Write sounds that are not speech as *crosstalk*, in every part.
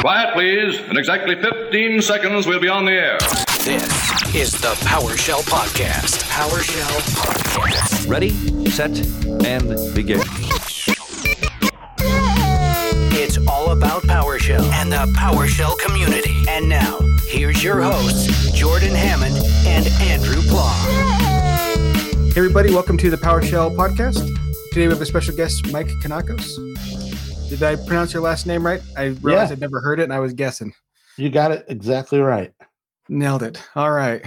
Quiet, please. In exactly 15 seconds, we'll be on the air. This is the PowerShell Podcast. PowerShell Podcast. Ready, set, and begin. It's all about PowerShell and the PowerShell community. And now, here's your hosts, Jordan Hammond and Andrew Pla. Hey everybody, welcome to the PowerShell podcast. Today we have a special guest, Mike Kanakos. Did I pronounce your last name right? I realized Yeah. I'd never heard it and I was guessing. You got it exactly right. Nailed it. All right.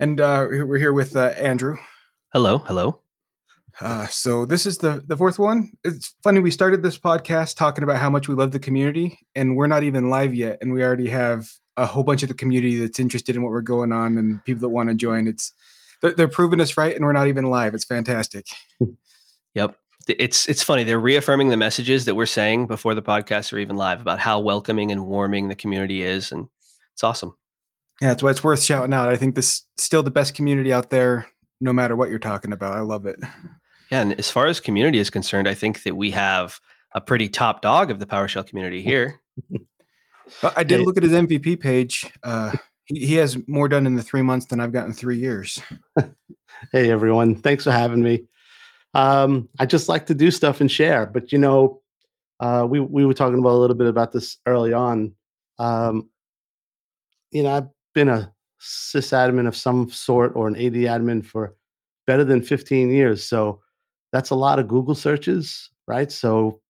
And uh, we're here with uh, Andrew. Hello, hello. Uh, so this is the the fourth one. It's funny we started this podcast talking about how much we love the community, and we're not even live yet, and we already have a whole bunch of the community that's interested in what we're going on and people that want to join. It's they're, they're proving us right, and we're not even live. It's fantastic. *laughs* Yep. Th- It's it's funny. They're reaffirming the messages that we're saying before the podcast or even live about how welcoming and warming the community is, and it's awesome. Yeah, that's why it's worth shouting out. I think this still the best community out there, no matter what you're talking about. I love it. Yeah, and as far as community is concerned, I think that we have a pretty top dog of the PowerShell community here. *laughs* But I did look at his MVP page. Uh, he, he has more done in the three months than I've got in three years. *laughs* Hey everyone, thanks for having me. Um, I just like to do stuff and share, but you know, uh, we we were talking about a little bit about this early on. Um, you know, I've been a sysadmin of some sort or an AD admin for better than 15 years, so that's a lot of Google searches, right? So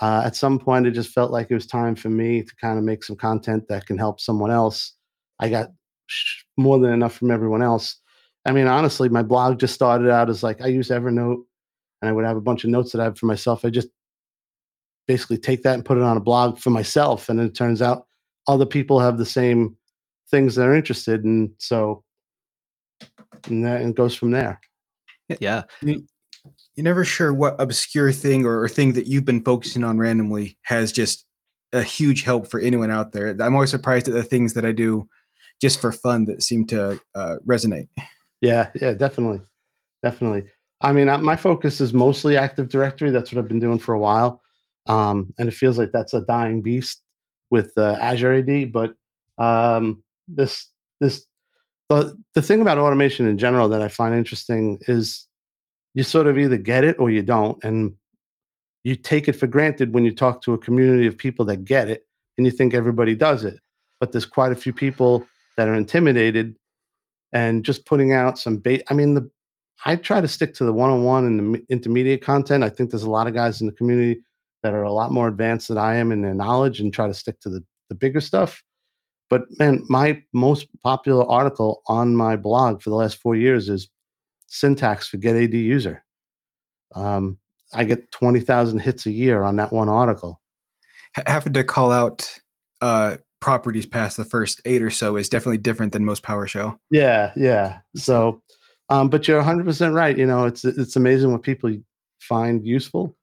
uh, at some point, it just felt like it was time for me to kind of make some content that can help someone else. I got more than enough from everyone else. I mean, honestly, my blog just started out as like I use Evernote and I would have a bunch of notes that I have for myself. I just basically take that and put it on a blog for myself. And it turns out other people have the same things they're interested in. So, and that and it goes from there. Yeah, You're never sure what obscure thing or, or thing that you've been focusing on randomly has just a huge help for anyone out there. I'm always surprised at the things that I do just for fun that seem to uh, resonate. Yeah, yeah, definitely. Definitely. I mean, my focus is mostly Active Directory. That's what I've been doing for a while. Um, and it feels like that's a dying beast with uh, Azure AD. But um, this, this, the, the thing about automation in general that I find interesting is you sort of either get it or you don't. And you take it for granted when you talk to a community of people that get it and you think everybody does it. But there's quite a few people that are intimidated and just putting out some bait. I mean, the I try to stick to the one-on-one and the intermediate content. I think there's a lot of guys in the community that are a lot more advanced than I am in their knowledge, and try to stick to the the bigger stuff. But man, my most popular article on my blog for the last four years is syntax for Get AD user. Um, I get twenty thousand hits a year on that one article. Having to call out uh, properties past the first eight or so is definitely different than most PowerShell. Yeah, yeah. So, um, but you're 100 percent right. You know, it's it's amazing what people find useful,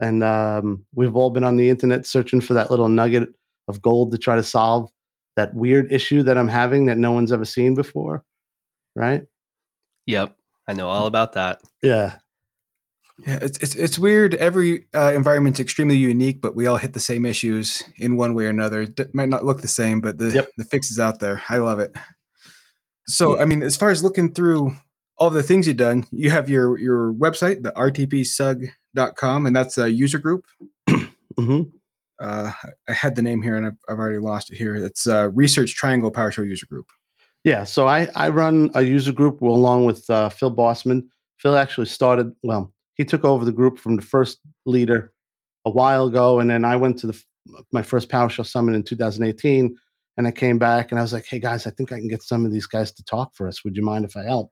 and um, we've all been on the internet searching for that little nugget of gold to try to solve that weird issue that I'm having that no one's ever seen before, right? yep. I know all about that. Yeah, Yeah, it's it's, it's weird. Every uh, environment's extremely unique, but we all hit the same issues in one way or another. It might not look the same, but the Yep. the fix is out there. I love it. So, I mean, as far as looking through all the things you've done, you have your your website, the rtpsug.com, and that's a user group. hmm Uh, I had the name here, and I've, I've already lost it here. It's uh, Research Triangle PowerShell User Group. yeah. So I I run a user group along with uh, Phil Bossman. Phil actually started. Well, he took over the group from the first leader a while ago, and then I went to the my first PowerShell summit in 2018, and I came back and I was like, "Hey guys, I think I can get some of these guys to talk for us. Would you mind if I help?"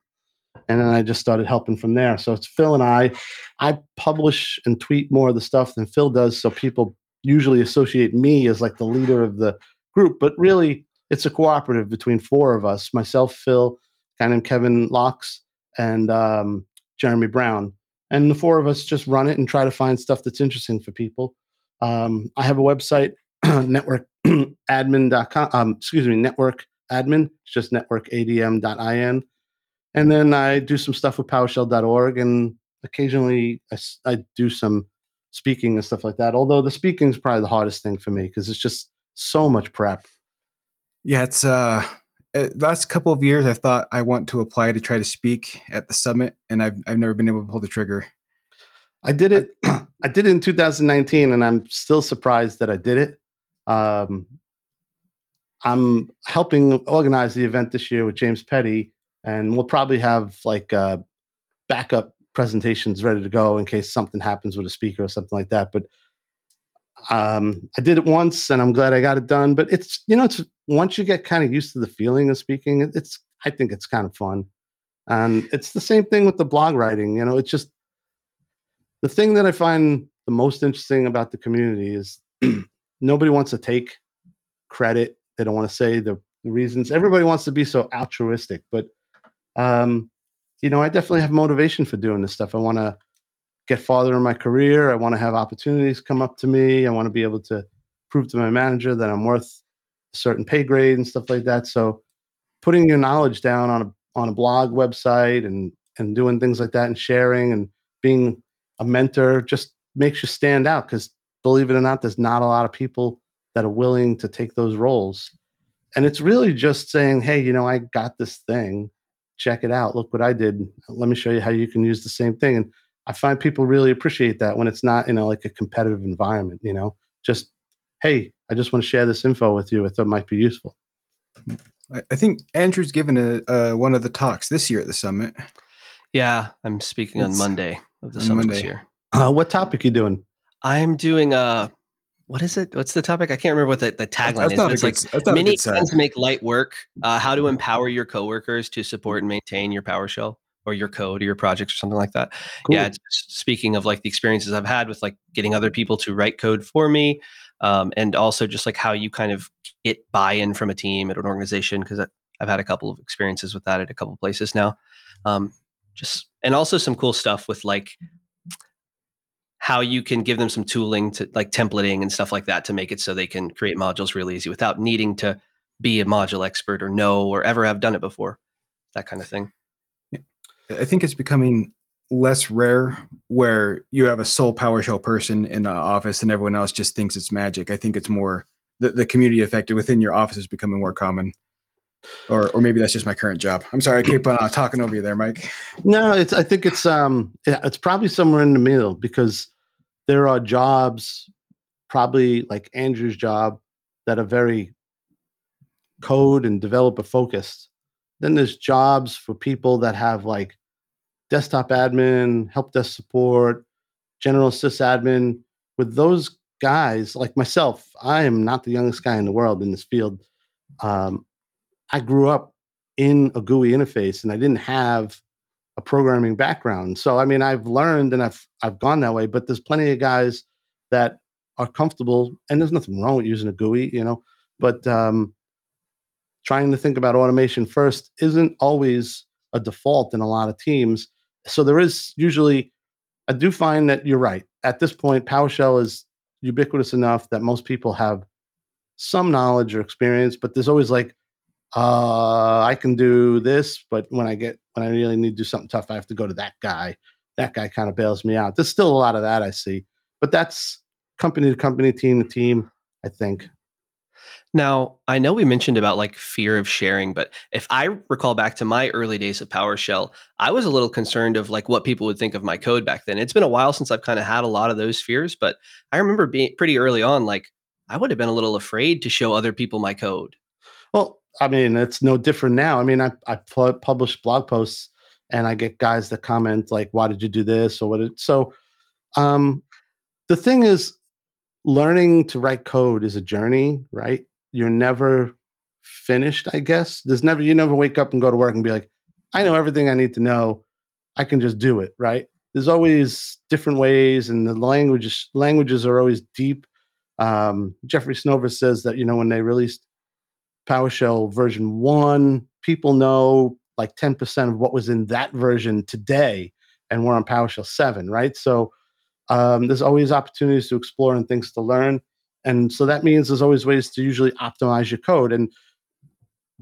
And then I just started helping from there. So it's Phil and I. I publish and tweet more of the stuff than Phil does, so people usually associate me as like the leader of the group, but really it's a cooperative between four of us: myself, Phil, guy named Kevin Locks, and um, Jeremy Brown and the four of us just run it and try to find stuff that's interesting for people. Um, I have a website, *clears throat* networkadmin.com. Um, excuse me, network admin. It's just networkadm.in. And then I do some stuff with PowerShell.org, and occasionally I do some speaking and stuff like that. Although the speaking is probably the hardest thing for me because it's just so much prep. Yeah, it's uh uh, last couple of years I thought I want to apply to try to speak at the summit and I've I've never been able to pull the trigger. I did it. I *clears throat* did it in 2019, and I'm still surprised that I did it. Um, I'm helping organize the event this year with James Petty, and we'll probably have like uh, backup presentations ready to go in case something happens with a speaker or something like that. But um, I did it once, and I'm glad I got it done. But it's you know, it's once you get kind of used to the feeling of speaking, it's I think it's kind of fun, and it's the same thing with the blog writing. You know, it's just the thing that I find the most interesting about the community is *clears throat* nobody wants to take credit. They don't want to say the reasons. Everybody wants to be so altruistic, but um, you know, I definitely have motivation for doing this stuff. I want to get farther in my career. I want to have opportunities come up to me. I want to be able to prove to my manager that I'm worth a certain pay grade and stuff like that. So putting your knowledge down on a on a blog website and and doing things like that and sharing and being a mentor just makes you stand out because believe it or not, there's not a lot of people that are willing to take those roles. And it's really just saying, hey, you know, I got this thing. Check it out. Look what I did. Let me show you how you can use the same thing. And I find people really appreciate that when it's not, you know, like a competitive environment, you know, just, hey, I just want to share this info with you. I thought it might be useful. I, I think Andrew's given a uh, one of the talks this year at the summit. Yeah, I'm speaking on Monday of the on summit this year. Uh, what topic you doing? I'm doing uh what is it? What's the topic? I can't remember what the, the tagline is. not but a It's good like s- that's not a many plans to make light work. Uh, how to empower your coworkers to support and maintain your PowerShell or your code or your projects or something like that. Yeah, Cool. it's speaking of like the experiences I've had with like getting other people to write code for me, um, and also just like how you kind of get buy-in from a team at an organization because I've had a couple of experiences with that at a couple of places now. Um, just and also some cool stuff with like how you can give them some tooling to like templating and stuff like that to make it so they can create modules really easy without needing to be a module expert or know or ever have done it before that kind of thing I think it's becoming less rare where you have a sole PowerShell person in the office and everyone else just thinks it's magic. I think it's more the, the community effect within your office is becoming more common. Or, or maybe that's just my current job. I'm sorry, I keep on uh, talking over you there, Mike. No, it's. I think it's. Um, yeah, it's probably somewhere in the middle because there are jobs, probably like Andrew's job, that are very code and developer focused. Then there's jobs for people that have like desktop admin, help desk support, general sysadmin. With those guys, like myself, I am not the youngest guy in the world in this field. Um, I grew up in a GUI interface and I didn't have a programming background. So I mean, I've learned and I've I've gone that way, but there's plenty of guys that are comfortable and there's nothing wrong with using a GUI, you know, but um trying to think about automation first isn't always a default in a lot of teams. So there is usually I do find that you're right. At this point, PowerShell is ubiquitous enough that most people have some knowledge or experience, but there's always like uh, I can do this, but when I get when I really need to do something tough, I have to go to that guy. That guy kind of bails me out. There's still a lot of that I see, but that's company to company, team to team. I think. Now, I know we mentioned about like fear of sharing, but if I recall back to my early days of PowerShell, I was a little concerned of like what people would think of my code back then. It's been a while since I've kind of had a lot of those fears, but I remember being pretty early on, like I would have been a little afraid to show other people my code. Well, I mean, it's no different now. I mean, I I pu- publish blog posts and I get guys that comment like, "Why did you do this?" or what. It, so, um, the thing is, learning to write code is a journey, right? You're never finished. I guess there's never you never wake up and go to work and be like, "I know everything I need to know. I can just do it." Right? There's always different ways, and the languages languages are always deep. Um, Jeffrey Snover says that you know when they released PowerShell version one, people know like 10% of what was in that version today, and we're on PowerShell 7, right? So um, there's always opportunities to explore and things to learn. And so that means there's always ways to usually optimize your code. And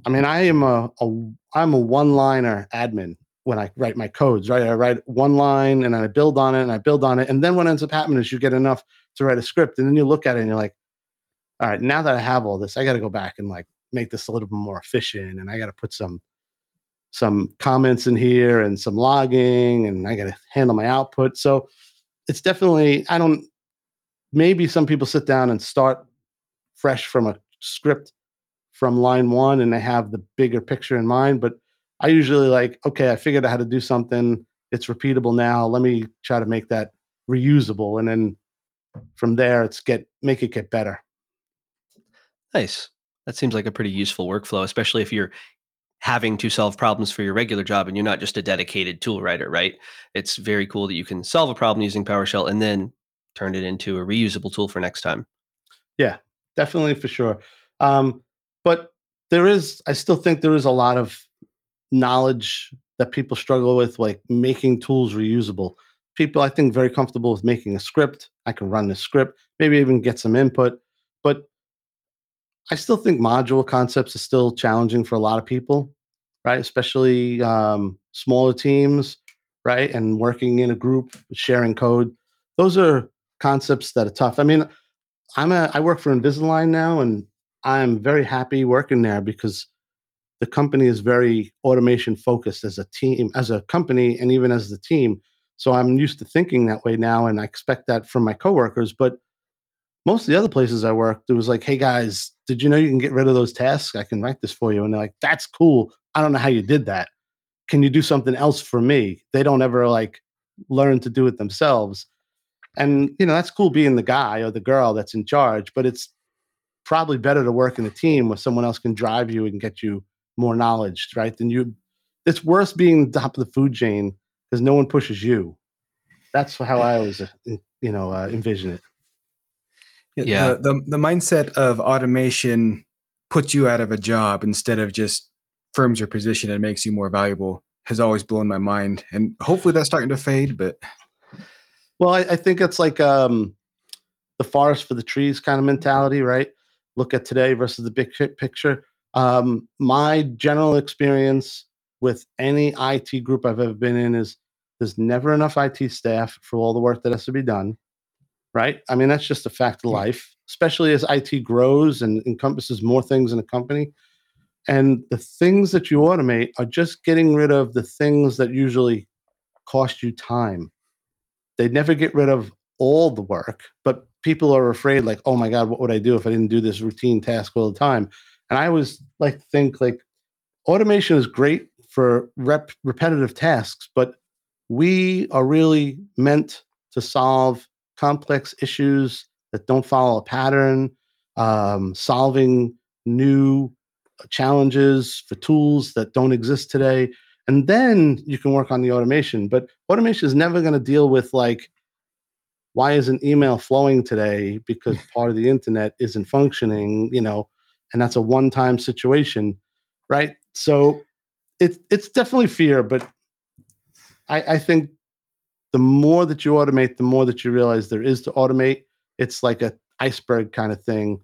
I mean, I am a, a I'm a one-liner admin when I write my codes, right? I write one line and I build on it and I build on it. And then what ends up happening is you get enough to write a script and then you look at it and you're like, all right, now that I have all this, I got to go back and like make this a little bit more efficient, and I got to put some some comments in here and some logging, and I got to handle my output. So it's definitely I don't. Maybe some people sit down and start fresh from a script from line one, and they have the bigger picture in mind. But I usually like, okay, I figured out how to do something. It's repeatable now. Let me try to make that reusable, and then from there, it's get make it get better. Nice. That seems like a pretty useful workflow, especially if you're having to solve problems for your regular job and you're not just a dedicated tool writer, right? It's very cool that you can solve a problem using PowerShell and then turn it into a reusable tool for next time. Yeah, definitely for sure. Um, but there is, I still think there is a lot of knowledge that people struggle with, like making tools reusable. People, I think, very comfortable with making a script. I can run the script, maybe even get some input. But I still think module concepts are still challenging for a lot of people, right? Especially um, smaller teams, right? And working in a group, sharing code. Those are concepts that are tough. I mean, I'm a I work for Invisalign now, and I'm very happy working there because the company is very automation focused as a team, as a company, and even as the team. So I'm used to thinking that way now, and I expect that from my coworkers. But most of the other places I worked, it was like, hey guys, did you know you can get rid of those tasks? I can write this for you. And they're like, that's cool. I don't know how you did that. Can you do something else for me? They don't ever like learn to do it themselves. And, you know, that's cool being the guy or the girl that's in charge, but it's probably better to work in a team where someone else can drive you and get you more knowledge, right? Than you, it's worse being the top of the food chain because no one pushes you. That's how I always, uh, you know, uh, envision it. Yeah. The, the the mindset of automation puts you out of a job instead of just firms your position and makes you more valuable has always blown my mind. And hopefully that's starting to fade, but Well, I, I think it's like um, the forest for the trees kind of mentality, right? Look at today versus the big picture. Um, my general experience with any IT group I've ever been in is there's never enough IT staff for all the work that has to be done, right? I mean, that's just a fact of life, especially as IT grows and encompasses more things in a company. And the things that you automate are just getting rid of the things that usually cost you time they never get rid of all the work, but people are afraid, like, oh my God, what would I do if I didn't do this routine task all the time? And I always like to think like automation is great for rep- repetitive tasks, but we are really meant to solve complex issues that don't follow a pattern, um, solving new challenges for tools that don't exist today. And then you can work on the automation but automation is never going to deal with like why isn't email flowing today because *laughs* part of the internet isn't functioning you know and that's a one time situation right? So it, it's definitely fear but I, I think the more that you automate the more that you realize there is to automate it's like a iceberg kind of thing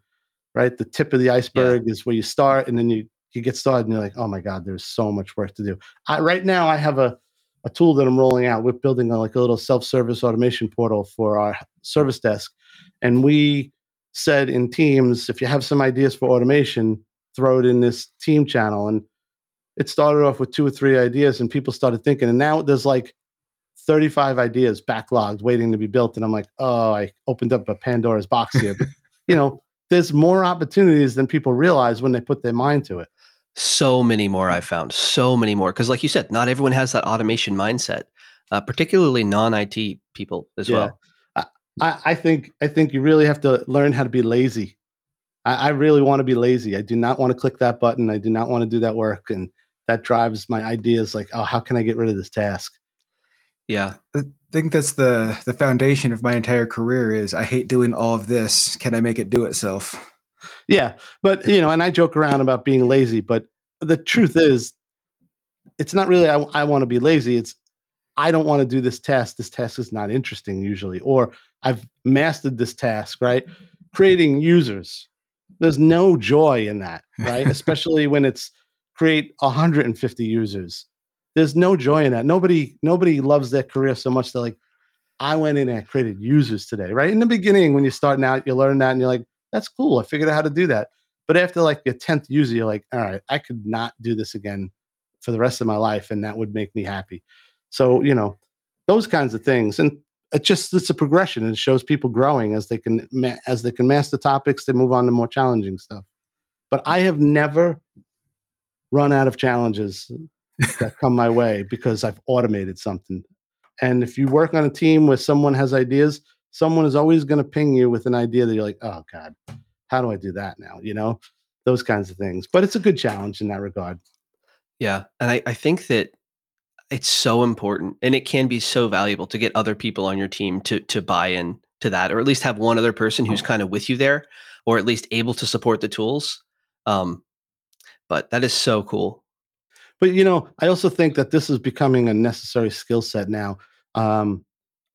right the tip of the iceberg is where you start and then you you get started and you're like, oh my God, there's so much work to do. I, right now, I have a, a tool that I'm rolling out. We're building a, like a little self-service automation portal for our service desk. And we said in teams, if you have some ideas for automation, throw it in this team channel. And it started off with two or three ideas and people started thinking. And now there's like 35 ideas backlogged waiting to be built. And I'm like, oh, I opened up a Pandora's box here. But, *laughs* you know, there's more opportunities than people realize when they put their mind to it. So many more I've found, so many more. Because, like you said, not everyone has that automation mindset, uh, particularly non IT people as Yeah. well. I, I think I think you really have to learn how to be lazy. I, I really want to be lazy. I do not want to click that button. I do not want to do that work, and that drives my ideas. Like, oh, how can I get rid of this task? Yeah. I think that's the the foundation of my entire career is I hate doing all of this. Can I make it do itself? Yeah, but you know, and I joke around about being lazy, but the truth is, it's not really I, I want to be lazy. It's I don't want to do this task. This task is not interesting usually, or I've mastered this task. Right, creating users. There's no joy in that, right? *laughs* Especially when it's create 150 users. There's no joy in that. Nobody nobody loves their career so much. They're like, I went in and created users today, right? In the beginning, when you're starting out, you learn that, and you're like, that's cool. I figured out how to do that. But after like the 10th user, you're like, all right, I could not do this again for the rest of my life. And that would make me happy. So, you know, those kinds of things. And it just, it's a progression and it shows people growing as they can, as they can master topics, they move on to more challenging stuff. But I have never run out of challenges that come my way because I've automated something. And if you work on a team where someone has ideas, someone is always going to ping you with an idea that you're like, oh God, how do I do that now? You know, those kinds of things. But it's a good challenge in that regard. Yeah. And I, I think that it's so important and it can be so valuable to get other people on your team to to buy in to that, or at least have one other person who's kind of with you there, or at least able to support the tools. Um, but that is so cool. But you know, I also think that this is becoming a necessary skill set now. Um,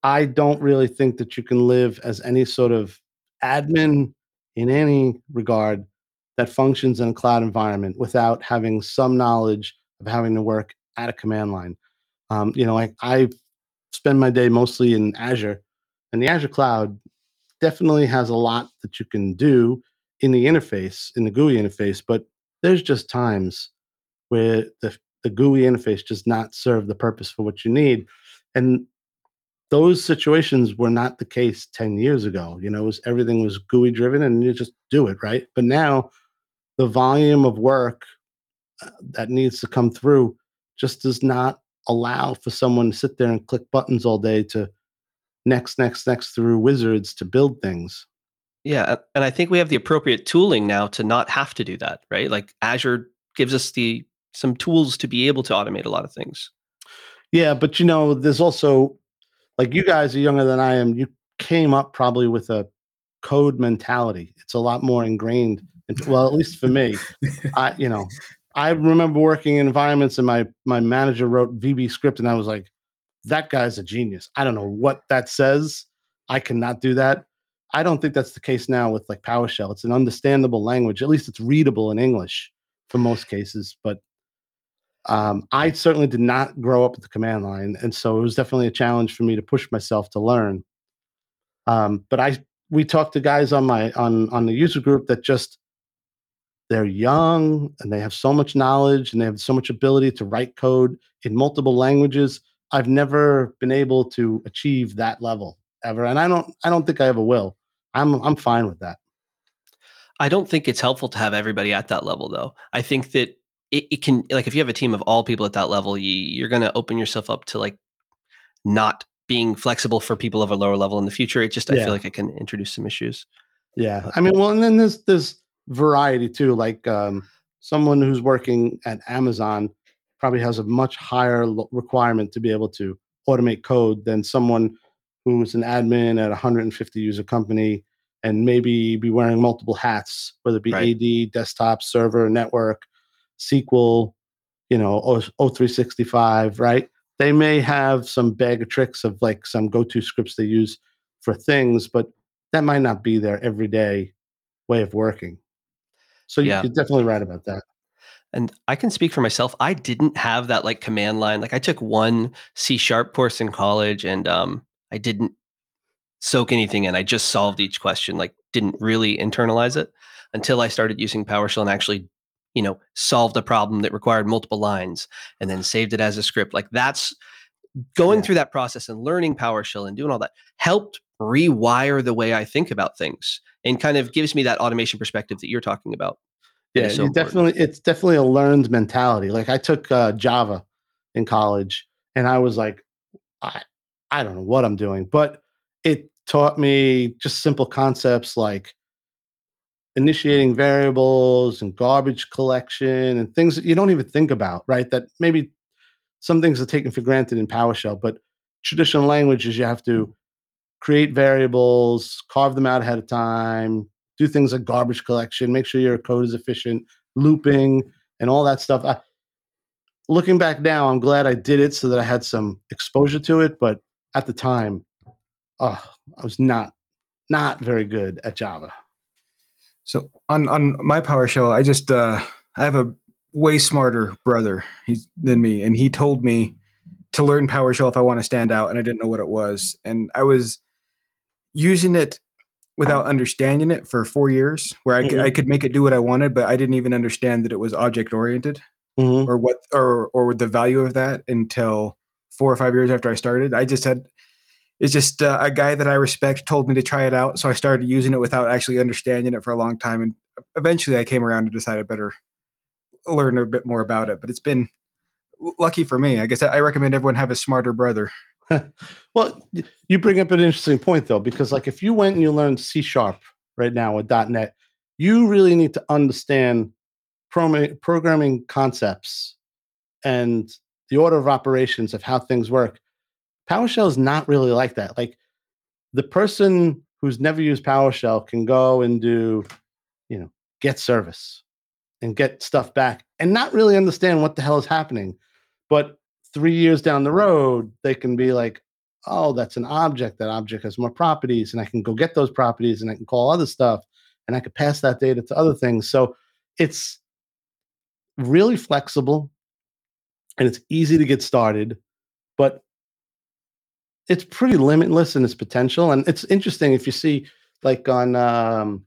I don't really think that you can live as any sort of admin in any regard that functions in a cloud environment without having some knowledge of having to work at a command line. Um, you know, like I spend my day mostly in Azure, and the Azure cloud definitely has a lot that you can do in the interface, in the GUI interface, but there's just times where the, the GUI interface does not serve the purpose for what you need. And those situations were not the case 10 years ago. You know, was, everything was GUI driven and you just do it, right? But now the volume of work uh, that needs to come through just does not allow for someone to sit there and click buttons all day to next, next, next through wizards to build things. Yeah, and I think we have the appropriate tooling now to not have to do that, right? Like Azure gives us the some tools to be able to automate a lot of things. Yeah, but you know, there's also like you guys are younger than I am. You came up probably with a code mentality. It's a lot more ingrained. Well, at least for me, I you know, I remember working in environments and my my manager wrote VB script and I was like, that guy's a genius. I don't know what that says. I cannot do that. I don't think that's the case now with like PowerShell. It's an understandable language. At least it's readable in English for most cases. But um, I certainly did not grow up with the command line, and so it was definitely a challenge for me to push myself to learn. Um, but I we talked to guys on my on on the user group that just they're young and they have so much knowledge and they have so much ability to write code in multiple languages. I've never been able to achieve that level ever, and I don't I don't think I ever will. I'm I'm fine with that. I don't think it's helpful to have everybody at that level, though. I think that it, it can, like, if you have a team of all people at that level, you, you're going to open yourself up to like not being flexible for people of a lower level in the future. It just, I feel like it can introduce some issues. Yeah, I mean, well, and then there's there's variety too. Like um, someone who's working at Amazon probably has a much higher lo- requirement to be able to automate code than someone who's an admin at a 150 user company and maybe be wearing multiple hats, whether it be Right. AD, desktop, server, network, SQL, you know, O- O365, right? They may have some bag of tricks of like some go-to scripts they use for things, but that might not be their everyday way of working. So Yeah. you're definitely right about that. And I can speak for myself. I didn't have that like command line. Like I took one C sharp course in college and um, I didn't soak anything in. I just solved each question, like didn't really internalize it until I started using PowerShell and actually, you know, solved a problem that required multiple lines and then saved it as a script. Like that's going Yeah. through that process and learning PowerShell and doing all that helped rewire the way I think about things and kind of gives me that automation perspective that you're talking about. Yeah, so definitely it's definitely a learned mentality. Like I took uh, Java in college, and I was like, I I don't know what I'm doing, but it taught me just simple concepts like initiating variables and garbage collection and things that you don't even think about, right? That maybe some things are taken for granted in PowerShell, but traditional languages you have to mm. create variables, carve them out ahead of time, do things like garbage collection, make sure your code is efficient, looping, and all that stuff. I, looking back now, I'm glad I did it so that I had some exposure to it. But at the time, oh, I was not not very good at Java. So on on my PowerShell, I just uh, I have a way smarter brother he's, than me, and he told me to learn PowerShell if I want to stand out, and I didn't know what it was, and I was using it without understanding it for four years, where I, could, I could make it do what I wanted, but I didn't even understand that it was object oriented Mhm. or what or or the value of that until four or five years after I started. I just had it's just uh, a guy that I respect told me to try it out, so I started using it without actually understanding it for a long time, and eventually I came around and decided I better learn a bit more about it. But it's been lucky for me. I guess I recommend everyone have a smarter brother. *laughs* Well, you bring up an interesting point though, because like if you went and you learned C sharp right now with .NET, you really need to understand programming concepts and the order of operations of how things work. PowerShell is not really like that. Like the person who's never used PowerShell can go and do, you know, get service and get stuff back and not really understand what the hell is happening. But three years down the road, they can be like, oh, that's an object. That object has more properties, and I can go get those properties and I can call other stuff and I could pass that data to other things. So it's really flexible and it's easy to get started, but it's pretty limitless in its potential. And it's interesting if you see like on um,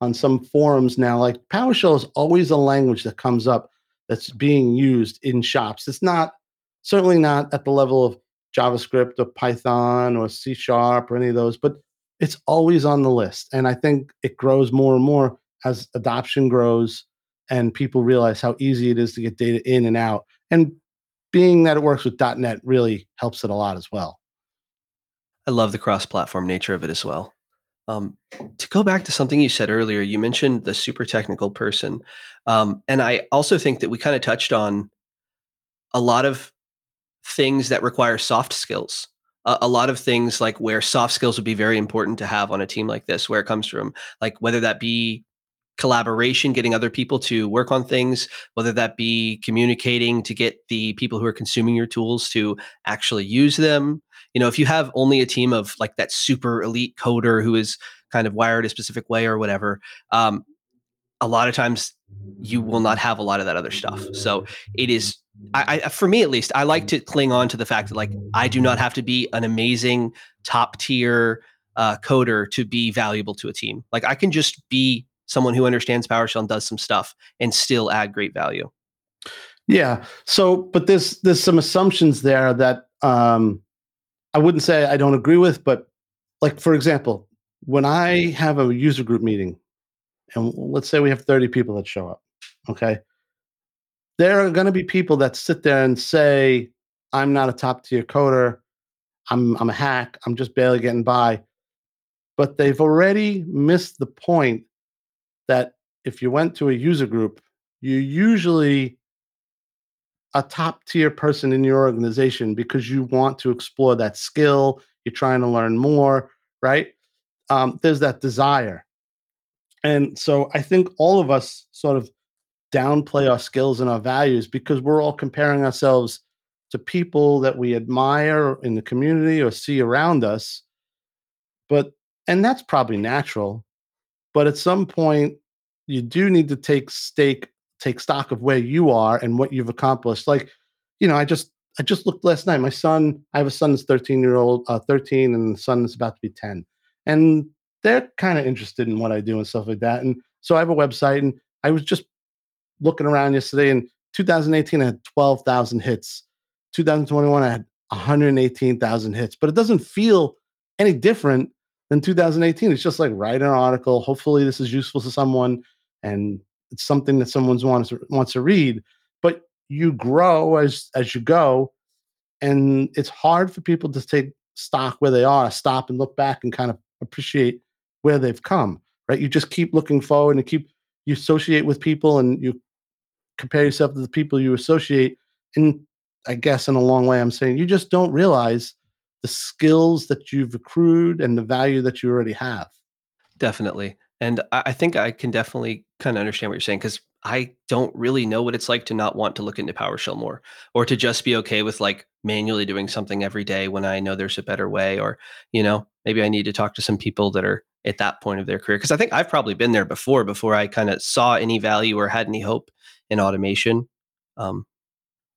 on some forums now, like PowerShell is always a language that comes up that's being used in shops. It's not certainly not at the level of JavaScript or Python or C sharp or any of those, but it's always on the list. And I think it grows more and more as adoption grows and people realize how easy it is to get data in and out. And being that it works with .NET really helps it a lot as well. I love the cross-platform nature of it as well. Um, to go back to something you said earlier, you mentioned the super technical person, um, and I also think that we kind of touched on a lot of things that require soft skills. A, a lot of things like where soft skills would be very important to have on a team like this, where it comes from, like whether that be collaboration, getting other people to work on things, whether that be communicating to get the people who are consuming your tools to actually use them. You know, if you have only a team of like that super elite coder who is kind of wired a specific way or whatever, um, a lot of times you will not have a lot of that other stuff. So it is, I, I for me at least, I like to cling on to the fact that like I do not have to be an amazing top tier uh, coder to be valuable to a team. Like I can just be someone who understands PowerShell and does some stuff and still add great value. Yeah. So, but there's there's some assumptions there that um, I wouldn't say I don't agree with, but like for example, when I mm. have a user group meeting, and let's say we have 30 people that show up, okay, there are going to be people that sit there and say, "I'm not a top tier coder. I'm I'm a hack. I'm just barely getting by," but they've already missed the point that if you went to a user group, you usually a top tier person in your organization because you want to explore that skill. You're trying to learn more, right? Um, there's that desire. And so I think all of us sort of downplay our skills and our values because we're all comparing ourselves to people that we admire in the community or see around us. But, and that's probably natural. But at some point, you do need to take stake take stock of where you are and what you've accomplished. Like, you know, I just I just looked last night. My son, I have a son that's 13 year old, uh, 13, and the son is about to be 10. And they're kind of interested in what I do and stuff like that. And so I have a website and I was just looking around yesterday in 2018, I had 12,000 hits. 2021, I had 118,000 hits, but it doesn't feel any different than 2018. It's just like write an article. Hopefully this is useful to someone and it's something that someone wants wants to read but you grow as as you go and it's hard for people to take stock where they are stop and look back and kind of appreciate where they've come right you just keep looking forward and keep you associate with people and you compare yourself to the people you associate and i guess in a long way i'm saying you just don't realize the skills that you've accrued and the value that you already have Definitely. And I I think I can definitely kind of understand what you're saying because I don't really know what it's like to not want to look into PowerShell more or to just be okay with like manually doing something every day when I know there's a better way. Or, you know, maybe I need to talk to some people that are at that point of their career. Cause I think I've probably been there before, before I kind of saw any value or had any hope in automation. Um,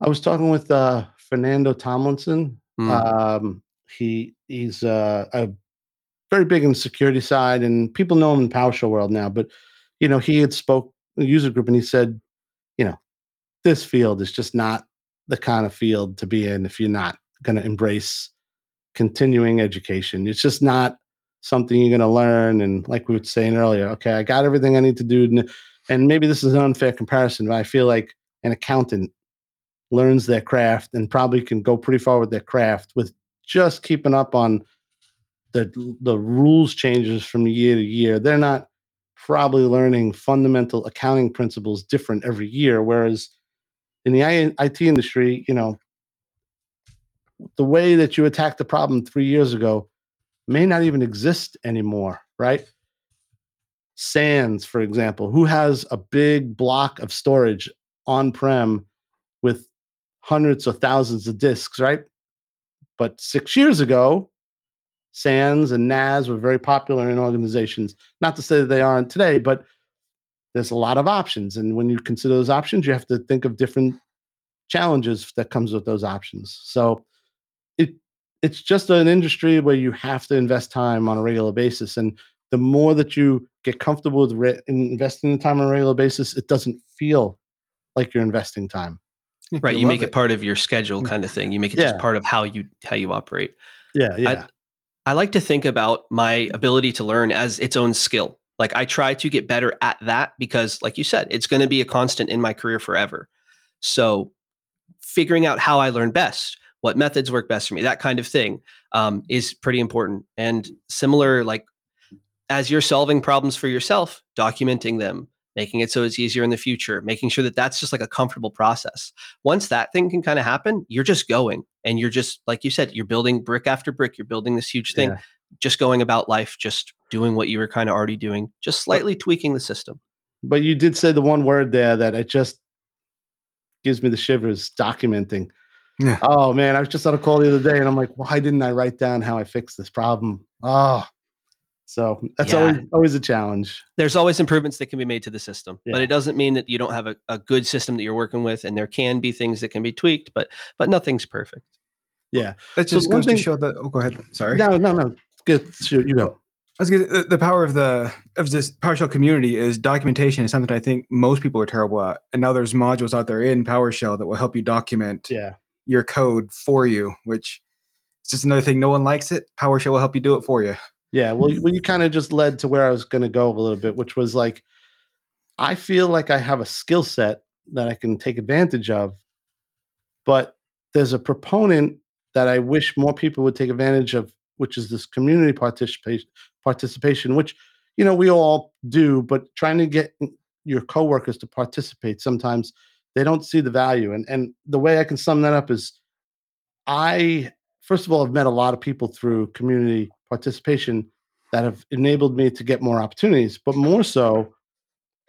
I was talking with uh, Fernando Tomlinson. mm, Um, he he's uh, a very big in the security side, and people know him in PowerShell world now. But you know, he had spoke a user group, and he said, you know, this field is just not the kind of field to be in if you're not going to embrace continuing education. It's just not something you're going to learn. And like we were saying earlier, okay, I got everything I need to do. And maybe this is an unfair comparison, but I feel like an accountant learns their craft and probably can go pretty far with their craft with just keeping up on the the rules changes from year to year. They're not probably learning fundamental accounting principles different every year. Whereas in the IT industry, you know, the way that you attacked the problem three years ago may not even exist anymore, right? SANs, for example, who has a big block of storage on prem with hundreds or thousands of disks, right? But six years ago, SANS and NAS were very popular in organizations. Not to say that they aren't today, but there's a lot of options. And when you consider those options, you have to think of different challenges that comes with those options. So it it's just an industry where you have to invest time on a regular basis. And the more that you get comfortable with re- investing the time on a regular basis, it doesn't feel like you're investing time. *laughs* Right. You, you make it. it. part of your schedule mm. kind of thing. You make it yeah. just part of how you how you operate. Yeah. Yeah. I, I like to think about my ability to learn as its own skill. Like I try to get better at that because, like you said, it's going to be a constant in my career forever. So, figuring out how I learn best, what methods work best for me, that kind of thing, um, is pretty important. And similar, like as you're solving problems for yourself, documenting them, making it so it's easier in the future, making sure that that's just like a comfortable process. Once that thing can kind of happen, you're just going and you're just, like you said, you're building brick after brick, you're building this huge thing. Yeah just going about life, just doing what you were kind of already doing, just slightly tweaking the system. But you did say the one word there that it just gives me the shivers documenting. Yeah. Oh man, I was just on a call the other day and I'm like, why didn't I write down how I fixed this problem? Oh, so that's yeah. always always a challenge. There's always improvements that can be made to the system, yeah. but it doesn't mean that you don't have a, a good system that you're working with. And there can be things that can be tweaked, but but nothing's perfect. Yeah. That just so goes thing, to show that. Oh, go ahead. Sorry. No, no, no. Good. You go. I was gonna, the power of the of this PowerShell community is documentation is something I think most people are terrible at, and now there's modules out there in PowerShell that will help you document yeah. your code for you, which is just another thing. No one likes it. PowerShell will help you do it for you. Yeah, well, well you kind of just led to where I was going to go a little bit, which was like, I feel like I have a skill set that I can take advantage of, but there's a proponent that I wish more people would take advantage of which is this community participation participation which you know we all do but trying to get your coworkers to participate sometimes they don't see the value and and the way i can sum that up is i first of all have met a lot of people through community participation that have enabled me to get more opportunities but more so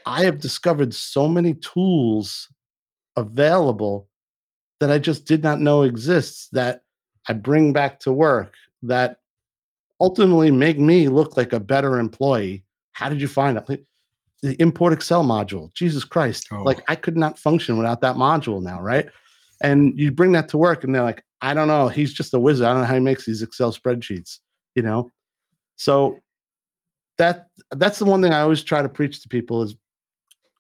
i have discovered so many tools available that i just did not know exists that i bring back to work that ultimately make me look like a better employee. How did you find it? the ImportExcel module. Jesus Christ. Oh. Like I could not function without that module now, right? And you bring that to work and they're like, I don't know. He's just a wizard. I don't know how he makes these Excel spreadsheets, you know? So that that's the one thing I always try to preach to people is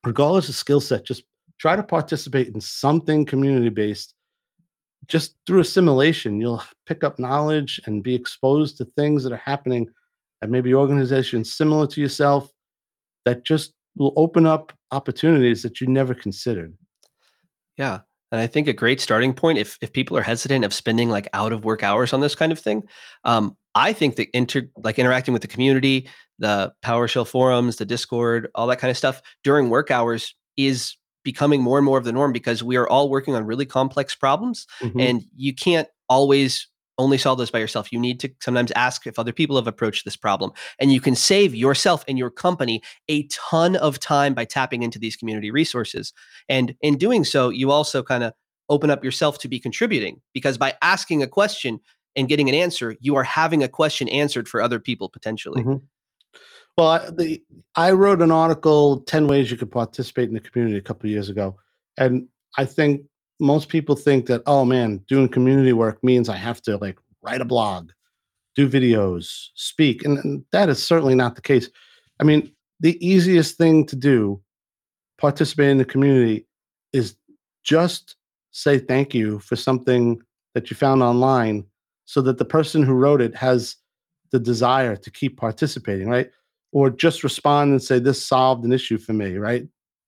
regardless of skill set, just try to participate in something community based just through assimilation, you'll pick up knowledge and be exposed to things that are happening at maybe organizations similar to yourself that just will open up opportunities that you never considered. Yeah. And I think a great starting point, if if people are hesitant of spending like out of work hours on this kind of thing, um, I think that inter like interacting with the community, the PowerShell forums, the Discord, all that kind of stuff during work hours is becoming more and more of the norm because we are all working on really complex problems mm-hmm. and you can't always only solve those by yourself. You need to sometimes ask if other people have approached this problem. And you can save yourself and your company a ton of time by tapping into these community resources. And in doing so, you also kind of open up yourself to be contributing because by asking a question and getting an answer, you are having a question answered for other people potentially. Mm-hmm. Well, I, the, I wrote an article, 10 Ways You Could Participate in the Community, a couple years ago. And I think most people think that, oh man, doing community work means I have to like write a blog. do videos, speak, and, and that is certainly not the case. I mean, the easiest thing to do, participate in the community, is just say thank you for something that you found online, so that the person who wrote it has the desire to keep participating, right? Or just respond and say this solved an issue for me, right?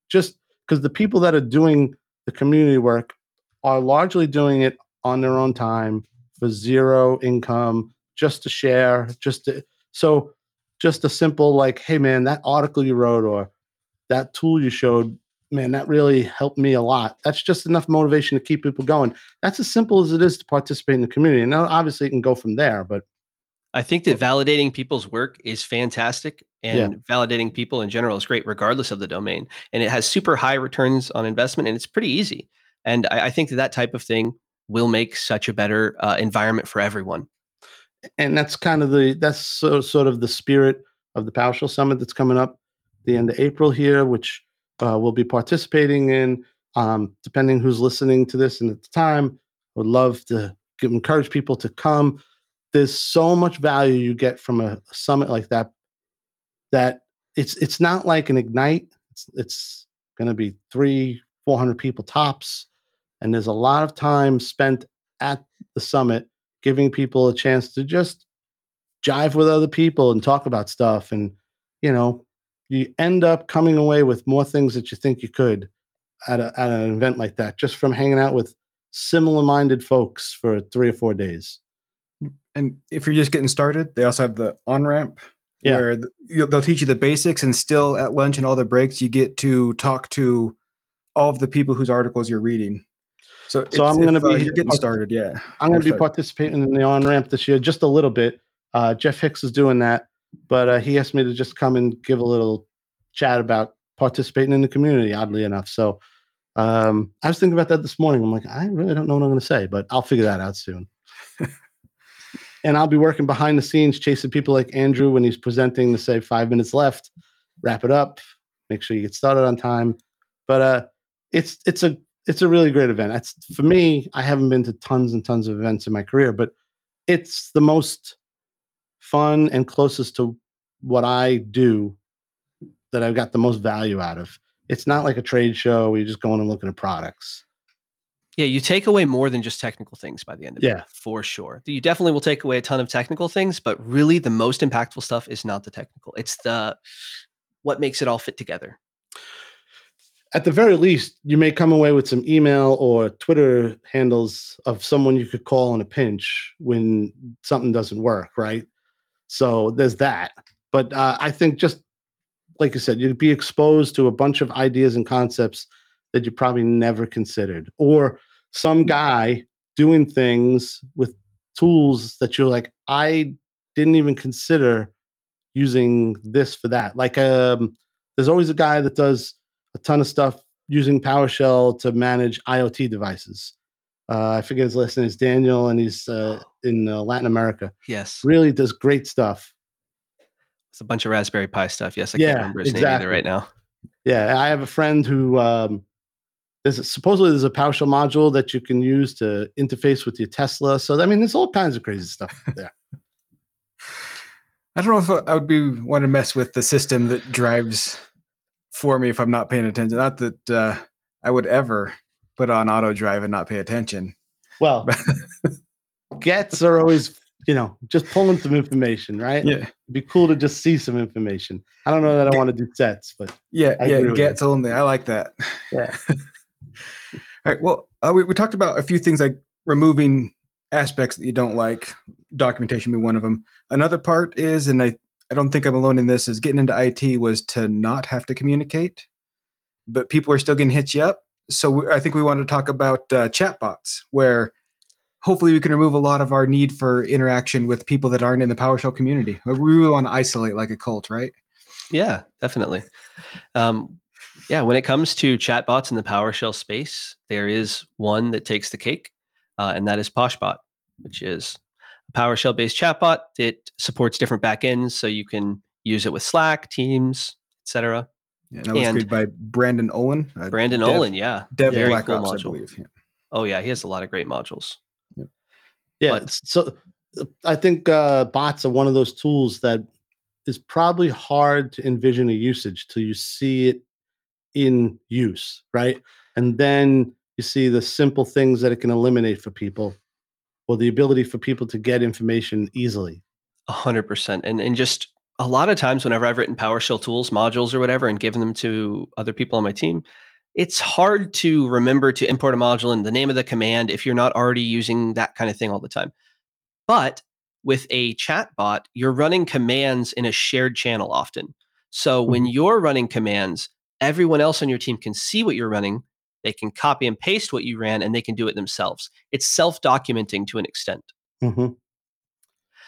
Just because the people that are doing the community work are largely doing it on their own time for zero income, just to share, just to so just a simple like, hey man, that article you wrote or that tool you showed, man, that really helped me a lot. That's just enough motivation to keep people going. That's as simple as it is to participate in the community. Now, obviously, it can go from there, but I think that validating people's work is fantastic and Yeah. validating people in general is great, regardless of the domain. And it has super high returns on investment and it's pretty easy. And I, I think that that type of thing will make such a better uh, environment for everyone. and that's kind of the that's so, sort of the spirit of the PowerShell Summit that's coming up the end of April here, which uh, we'll be participating in. Um, depending who's listening to this and at the time, would love to encourage people to come. There's so much value you get from a, summit like that. That it's it's not like an ignite. It's it's going to be three four hundred people tops, and there's a lot of time spent at the summit giving people a chance to just jive with other people and talk about stuff and you know you end up coming away with more things that you think you could at, a, at an event like that just from hanging out with similar minded folks for three or four days And if you're just getting started, they also have the on ramp Yeah. where they'll teach you the basics, and still at lunch and all the breaks, you get to talk to all of the people whose articles you're reading. So, So I'm gonna if, uh, be- getting started. Yeah, i'm going to be participating in the on ramp this year just a little bit. Uh, jeff hicks is doing that but uh, he asked me to just come and give a little chat about participating in the community oddly enough. So um, i was thinking about that this morning. I'm like i really don't know what i'm going to say but i'll figure that out soon. *laughs* And I'll be working behind the scenes, chasing people like Andrew when he's presenting to say five minutes left, wrap it up, make sure you get started on time. But uh, it's it's a it's a really great event. That's for me. I haven't been to tons and tons of events in my career, but it's the most fun and closest to what I do that I've got the most value out of. It's not like a trade show where you're just going and looking at products. Yeah, you take away more than just technical things by the end of Yeah. it, for sure. You definitely will take away a ton of technical things, but really the most impactful stuff is not the technical. It's the what makes it all fit together. At the very least, you may come away with some email or Twitter handles of someone you could call in a pinch when something doesn't work, right? So there's that. But uh, I think just like you said, you'd be exposed to a bunch of ideas and concepts that you probably never considered, or some guy doing things with tools that you're like, I didn't even consider using this for that. Like, um, there's always a guy that does a ton of stuff using PowerShell to manage IoT devices. Uh, I forget his last name is Daniel, and he's uh, in uh, Latin America. Yes. Really does great stuff. It's a bunch of Raspberry Pi stuff. Yes, I Yeah, can't remember his name either right now. Yeah, I have a friend who um, there's a, supposedly there's a PowerShell module that you can use to interface with your Tesla. So I mean, there's all kinds of crazy stuff there. *laughs* I don't know if I would be want to mess with the system that drives for me if I'm not paying attention. Not that uh, I would ever put on auto drive and not pay attention. Well, *laughs* gets are always you know just pulling some information, right? Yeah, It'd be cool to just see some information. I don't know that I want to do sets, but yeah, I yeah. agree with you. Gets only. I like that. Yeah. *laughs* All right. Well, uh, we, we talked about a few things like removing aspects that you don't like. Documentation being one of them. Another part is, and I, I don't think I'm alone in this, is getting into IT was to not have to communicate, but people are still getting hit you up. So we, I think we want to talk about uh, chatbots, where hopefully we can remove a lot of our need for interaction with people that aren't in the PowerShell community. We really want to isolate like a cult, right? Yeah, definitely. Um, yeah, when it comes to chatbots in the PowerShell space, there is one that takes the cake, uh, and that is Poshbot, which is PowerShell based chatbot It supports different backends, so you can use it with Slack, Teams, etc. Yeah, and that was And- created by Brandon Olin. uh, Brandon Dev- Olin, yeah, Dev very Black cool Ops, I module. believe. Yeah. Oh yeah, he has a lot of great modules. yeah. But- so I think uh, bots are one of those tools that is probably hard to envision a usage till you see it in use, right? And then you see the simple things that it can eliminate for people or the ability for people to get information easily. A hundred percent. And and just a lot of times whenever I've written PowerShell tools, modules or whatever, and given them to other people on my team, it's hard to remember to import a module and the name of the command if you're not already using that kind of thing all the time. But with a chat bot, you're running commands in a shared channel often. So when mm-hmm. you're running commands, everyone else on your team can see what you're running. They can copy and paste what you ran and they can do it themselves. It's self documenting to an extent. hmm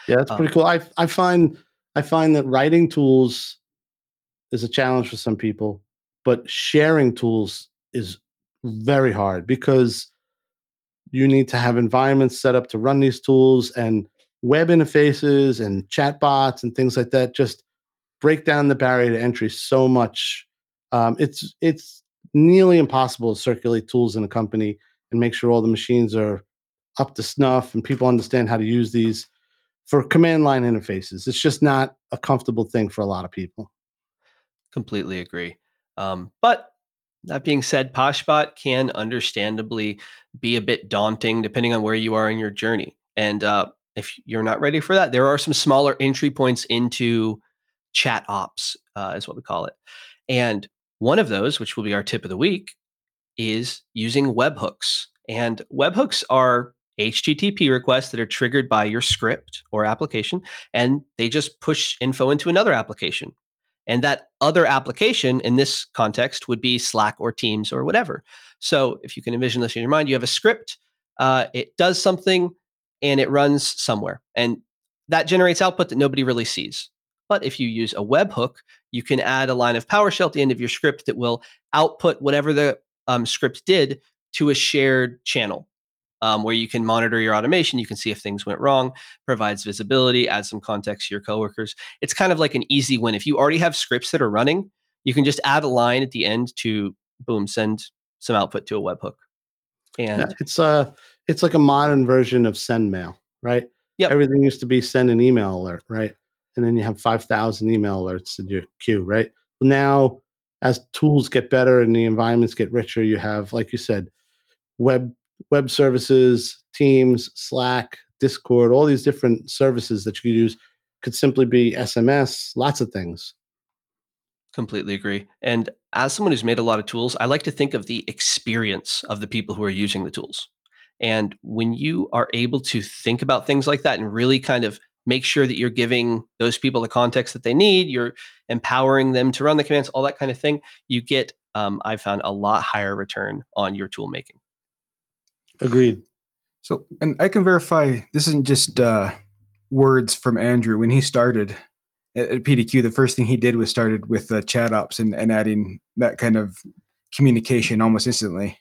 Yeah, that's pretty Um, cool. I I find I find that writing tools is a challenge for some people, but sharing tools is very hard because you need to have environments set up to run these tools and web interfaces and chatbots and things like that just break down the barrier to entry so much. Um, it's it's nearly impossible to circulate tools in a company and make sure all the machines are up to snuff and people understand how to use these for command line interfaces. It's just not a comfortable thing for a lot of people. Completely agree. Um, but that being said, Poshbot can understandably be a bit daunting depending on where you are in your journey. And uh, if you're not ready for that, there are some smaller entry points into chat ops, uh, is what we call it. And one of those, which will be our tip of the week, is using webhooks. And webhooks are HTTP requests that are triggered by your script or application, and they just push info into another application. And that other application in this context would be Slack or Teams or whatever. So if you can envision this in your mind, you have a script, uh, it does something, and it runs somewhere. And that generates output that nobody really sees. But if you use a webhook, you can add a line of PowerShell at the end of your script that will output whatever the um, script did to a shared channel um, where you can monitor your automation. You can see if things went wrong, provides visibility, adds some context to your coworkers. It's kind of like an easy win. If you already have scripts that are running, you can just add a line at the end to boom, send some output to a webhook. And Yeah, it's uh it's like a modern version of send mail, right? Yep. Everything used to be send an email alert, right? And then you have 5,000 email alerts in your queue, right? Now, as tools get better and the environments get richer, you have, like you said, web web services, Teams, Slack, Discord, all these different services that you could use could simply be SMS, lots of things. Completely agree. And as someone who's made a lot of tools, I like to think of the experience of the people who are using the tools. And when you are able to think about things like that and really kind of make sure that you're giving those people the context that they need, you're empowering them to run the commands, all that kind of thing, you get, um, I've found, a lot higher return on your tool making. Agreed. So, and I can verify this isn't just uh, words from Andrew. When he started at, at PDQ, the first thing he did was started with uh, chat ops and, and adding that kind of communication almost instantly.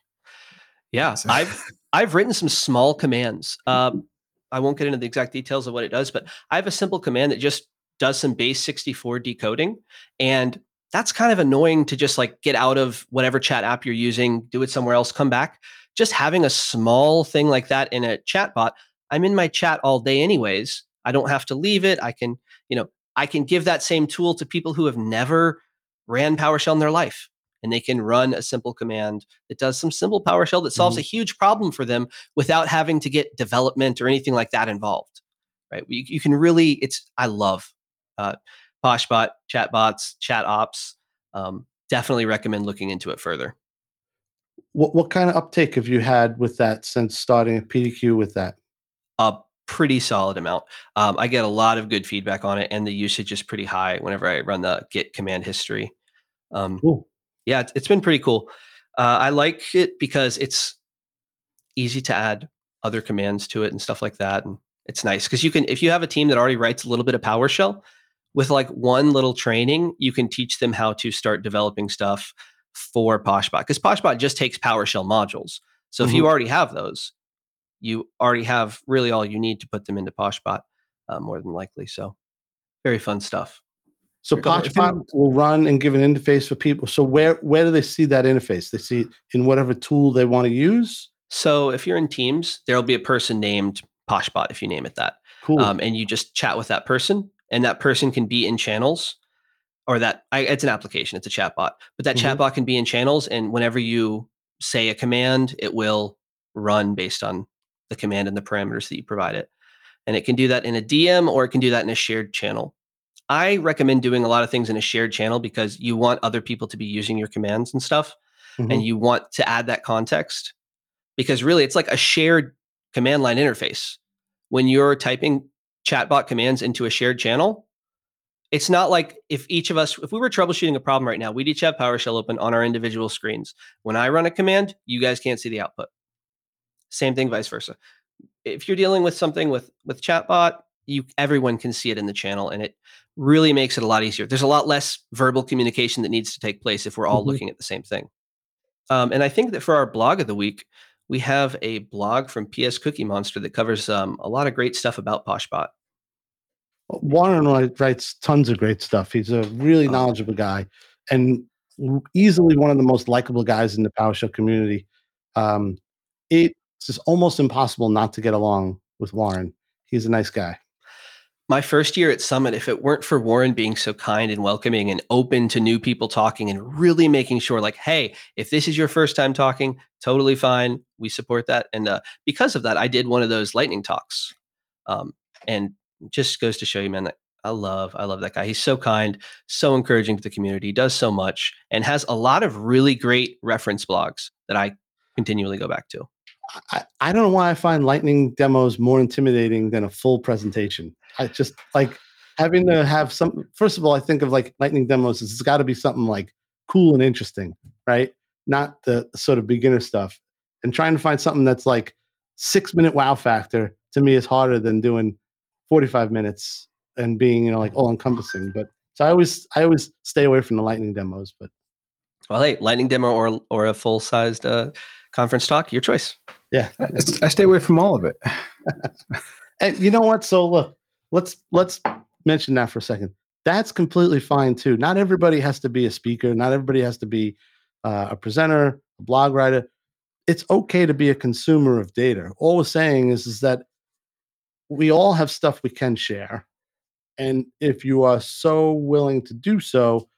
Yeah, So- I've I've written some small commands. Um, *laughs* I won't get into the exact details of what it does, but I have a simple command that just does some base 64 decoding, and that's kind of annoying to just like get out of whatever chat app you're using, do it somewhere else, come back. Just having a small thing like that in a chat bot, I'm in my chat all day anyways. I don't have to leave it. I can, you know, I can give that same tool to people who have never ran PowerShell in their life and they can run a simple command that does some simple PowerShell that solves a huge problem for them without having to get development or anything like that involved. Right? You, you can really, it's, I love uh, Poshbot, chatbots, chat ops. Um, definitely recommend looking into it further. What what kind of uptake have you had with that since starting at PDQ with that? A pretty solid amount. Um, I get a lot of good feedback on it, and the usage is pretty high whenever I run the Git command history. Um, Cool. Yeah, it's, it's been pretty cool. Uh, I like it because it's easy to add other commands to it and stuff like that, and it's nice because you can if you have a team that already writes a little bit of PowerShell, with like one little training, you can teach them how to start developing stuff for Poshbot because Poshbot just takes PowerShell modules. So if you already have those, you already have really all you need to put them into Poshbot, uh, more than likely. So very fun stuff. So. Poshbot will run and give an interface for people. So where where do they see that interface? They see in whatever tool they want to use. So if you're in Teams, there'll be a person named Poshbot if you name it that. Cool. um, and you just chat with that person, and that person can be in channels, or that I, it's an application, it's a chatbot, but that Mhm. chatbot can be in channels, and whenever you say a command, it will run based on the command and the parameters that you provide it, and it can do that in a DM or it can do that in a shared channel. I recommend doing a lot of things in a shared channel because you want other people to be using your commands and stuff, Mhm. and you want to add that context because really it's like a shared command line interface. When you're typing chatbot commands into a shared channel it's not like if each of us if we were troubleshooting a problem right now we'd each have powershell open on our individual screens. When i run a command you guys can't see the output. Same thing vice versa. If you're dealing with something with with chatbot you everyone can see it in the channel and it really makes it a lot easier there's a lot less verbal communication that needs to take place if we're all Mhm. looking at the same thing um, and i think that for our blog of the week we have a blog from ps cookie monster that covers um, a lot of great stuff about poshbot Warren writes tons of great stuff. He's a really Oh. knowledgeable guy and easily one of the most likable guys in the PowerShell community. Um, it's just almost impossible not to get along with Warren. He's a nice guy. My first year at Summit, if it weren't for Warren being so kind and welcoming and open to new people talking and really making sure, like, hey, if this is your first time talking, totally fine. We support that. And uh, because of that, I did one of those lightning talks. Um, and just goes to show you, man, that I love, I love that guy. He's so kind, so encouraging to the community, does so much, and has a lot of really great reference blogs that I continually go back to. I, I don't know why I find lightning demos more intimidating than a full presentation. I just like having to have some. First of all, I think of like lightning demos. It's got to be something like cool and interesting, right? Not the sort of beginner stuff. And trying to find something that's like six minute wow factor to me is harder than doing 45 minutes and being, you know, like all encompassing. But so I always, I always stay away from the lightning demos. But Well, hey, lightning demo or or a full sized uh, conference talk, your choice. yeah, I, I stay away from all of it. *laughs* And you know what? So look, let's let's mention that for a second. That's completely fine too. Not everybody has to be a speaker. Not everybody has to be uh, a presenter, a blog writer. It's okay to be a consumer of data. All we're saying is is that we all have stuff we can share, and if you are so willing to do so,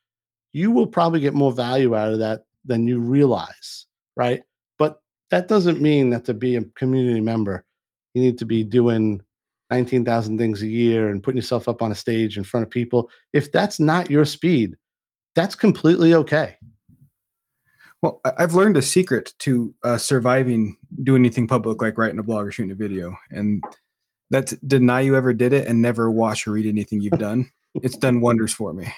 you will probably get more value out of that than you realize, right? But that doesn't mean that to be a community member, you need to be doing 19,000 things a year and putting yourself up on a stage in front of people. If that's not your speed, that's completely okay. Well, I've learned a secret to uh, surviving doing anything public, like writing a blog or shooting a video, and that's deny you ever did it and never watch or read anything you've done. It's *laughs* done wonders for me.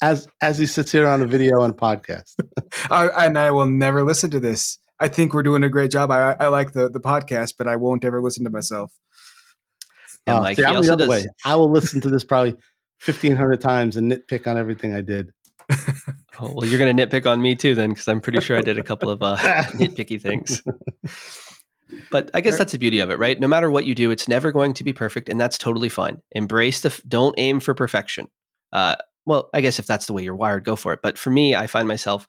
As as he sits here on a video and podcast. *laughs* I, and I will never listen to this. I think we're doing a great job. I, I like the, the podcast, but I won't ever listen to myself. And Uh, Mike, see, he I'm the other does- way. I will listen to this probably 1,500 times and nitpick on everything I did. *laughs* Oh, well, you're going to nitpick on me too, then, because I'm pretty sure I did a couple of uh, *laughs* nitpicky things. *laughs* But I guess that's the beauty of it, right? No matter what you do, it's never going to be perfect, and that's totally fine. Embrace the. f- Don't aim for perfection. Uh, well, I guess if that's the way you're wired, go for it. But for me, I find myself,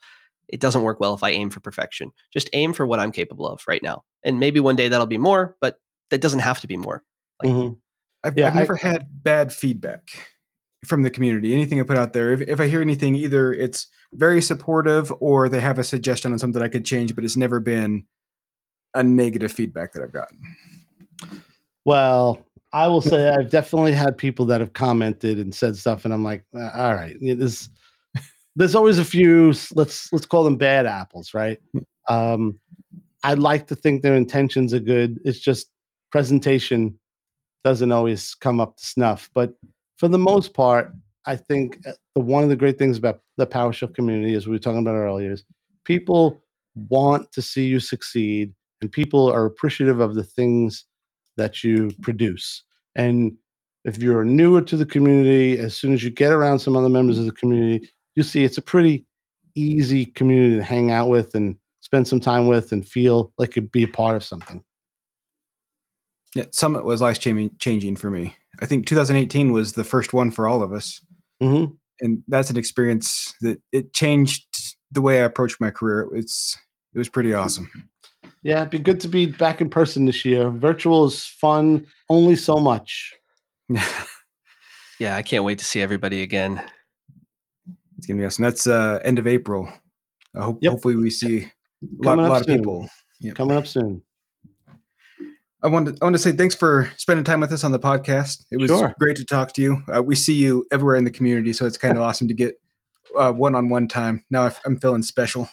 it doesn't work well if I aim for perfection. Just aim for what I'm capable of right now, and maybe one day that'll be more, but that doesn't have to be more. Mhm. I've, Yeah, I've I- never had bad feedback from the community. Anything I put out there, if, if I hear anything, either it's very supportive or they have a suggestion on something I could change, but it's never been a negative feedback that I've gotten. Well, I will say I've definitely had people that have commented and said stuff, and I'm like, "Uh, all right, this. There's always a few. Let's let's call them bad apples, right? Um, I'd like to think their intentions are good. It's just presentation doesn't always come up to snuff. But for the most part, I think uh, the one of the great things about the PowerShell community, as we were talking about earlier, is people want to see you succeed, and people are appreciative of the things that you produce. And if you're newer to the community, as soon as you get around some other members of the community, you see it's a pretty easy community to hang out with and spend some time with and feel like you'd be a part of something. Yeah, Summit was life changing changing for me. I think 2018 was the first one for all of us, hmm and that's an experience that it changed the way I approached my career. It's it was pretty awesome. Yeah, it'd be good to be back in person this year. Virtual is fun, only so much. *laughs* Yeah, I can't wait to see everybody again. It's gonna be awesome. That's uh, end of April. I hope Yep. hopefully we see a lot, lot of people. Yep. Coming up soon. I wanted I want to say thanks for spending time with us on the podcast. It was Sure. great to talk to you. Uh, we see you everywhere in the community, so it's kind of *laughs* awesome to get uh, one-on-one time. Now I'm feeling special.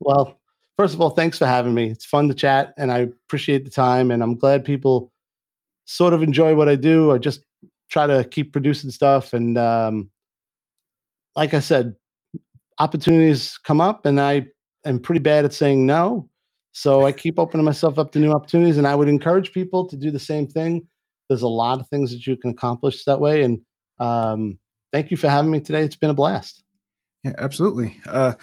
Well, first of all, thanks for having me. It's fun to chat and I appreciate the time and I'm glad people sort of enjoy what I do. I just try to keep producing stuff and um like I said, opportunities come up and I am pretty bad at saying no. So I keep opening myself up to new opportunities and I would encourage people to do the same thing. There's a lot of things that you can accomplish that way and um thank you for having me today. It's been a blast. Yeah, absolutely. Uh,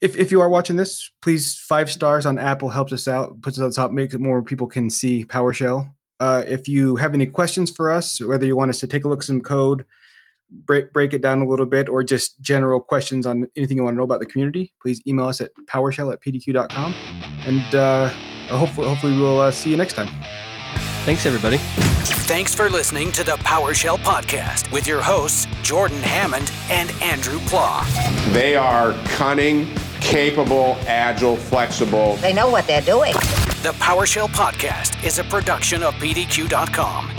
if if you are watching this, please five stars on Apple helps us out, puts us on top, makes it more people can see PowerShell. Uh, if you have any questions for us, whether you want us to take a look at some code, break break it down a little bit, or just general questions on anything you want to know about the community, please email us at PowerShell at pdq.com, and uh, hopefully hopefully we'll uh, see you next time. Thanks, everybody. Thanks for listening to the PowerShell Podcast with your hosts, Jordan Hammond and Andrew Pla. They are cunning, capable, agile, flexible. They know what they're doing. The PowerShell Podcast is a production of PDQ.com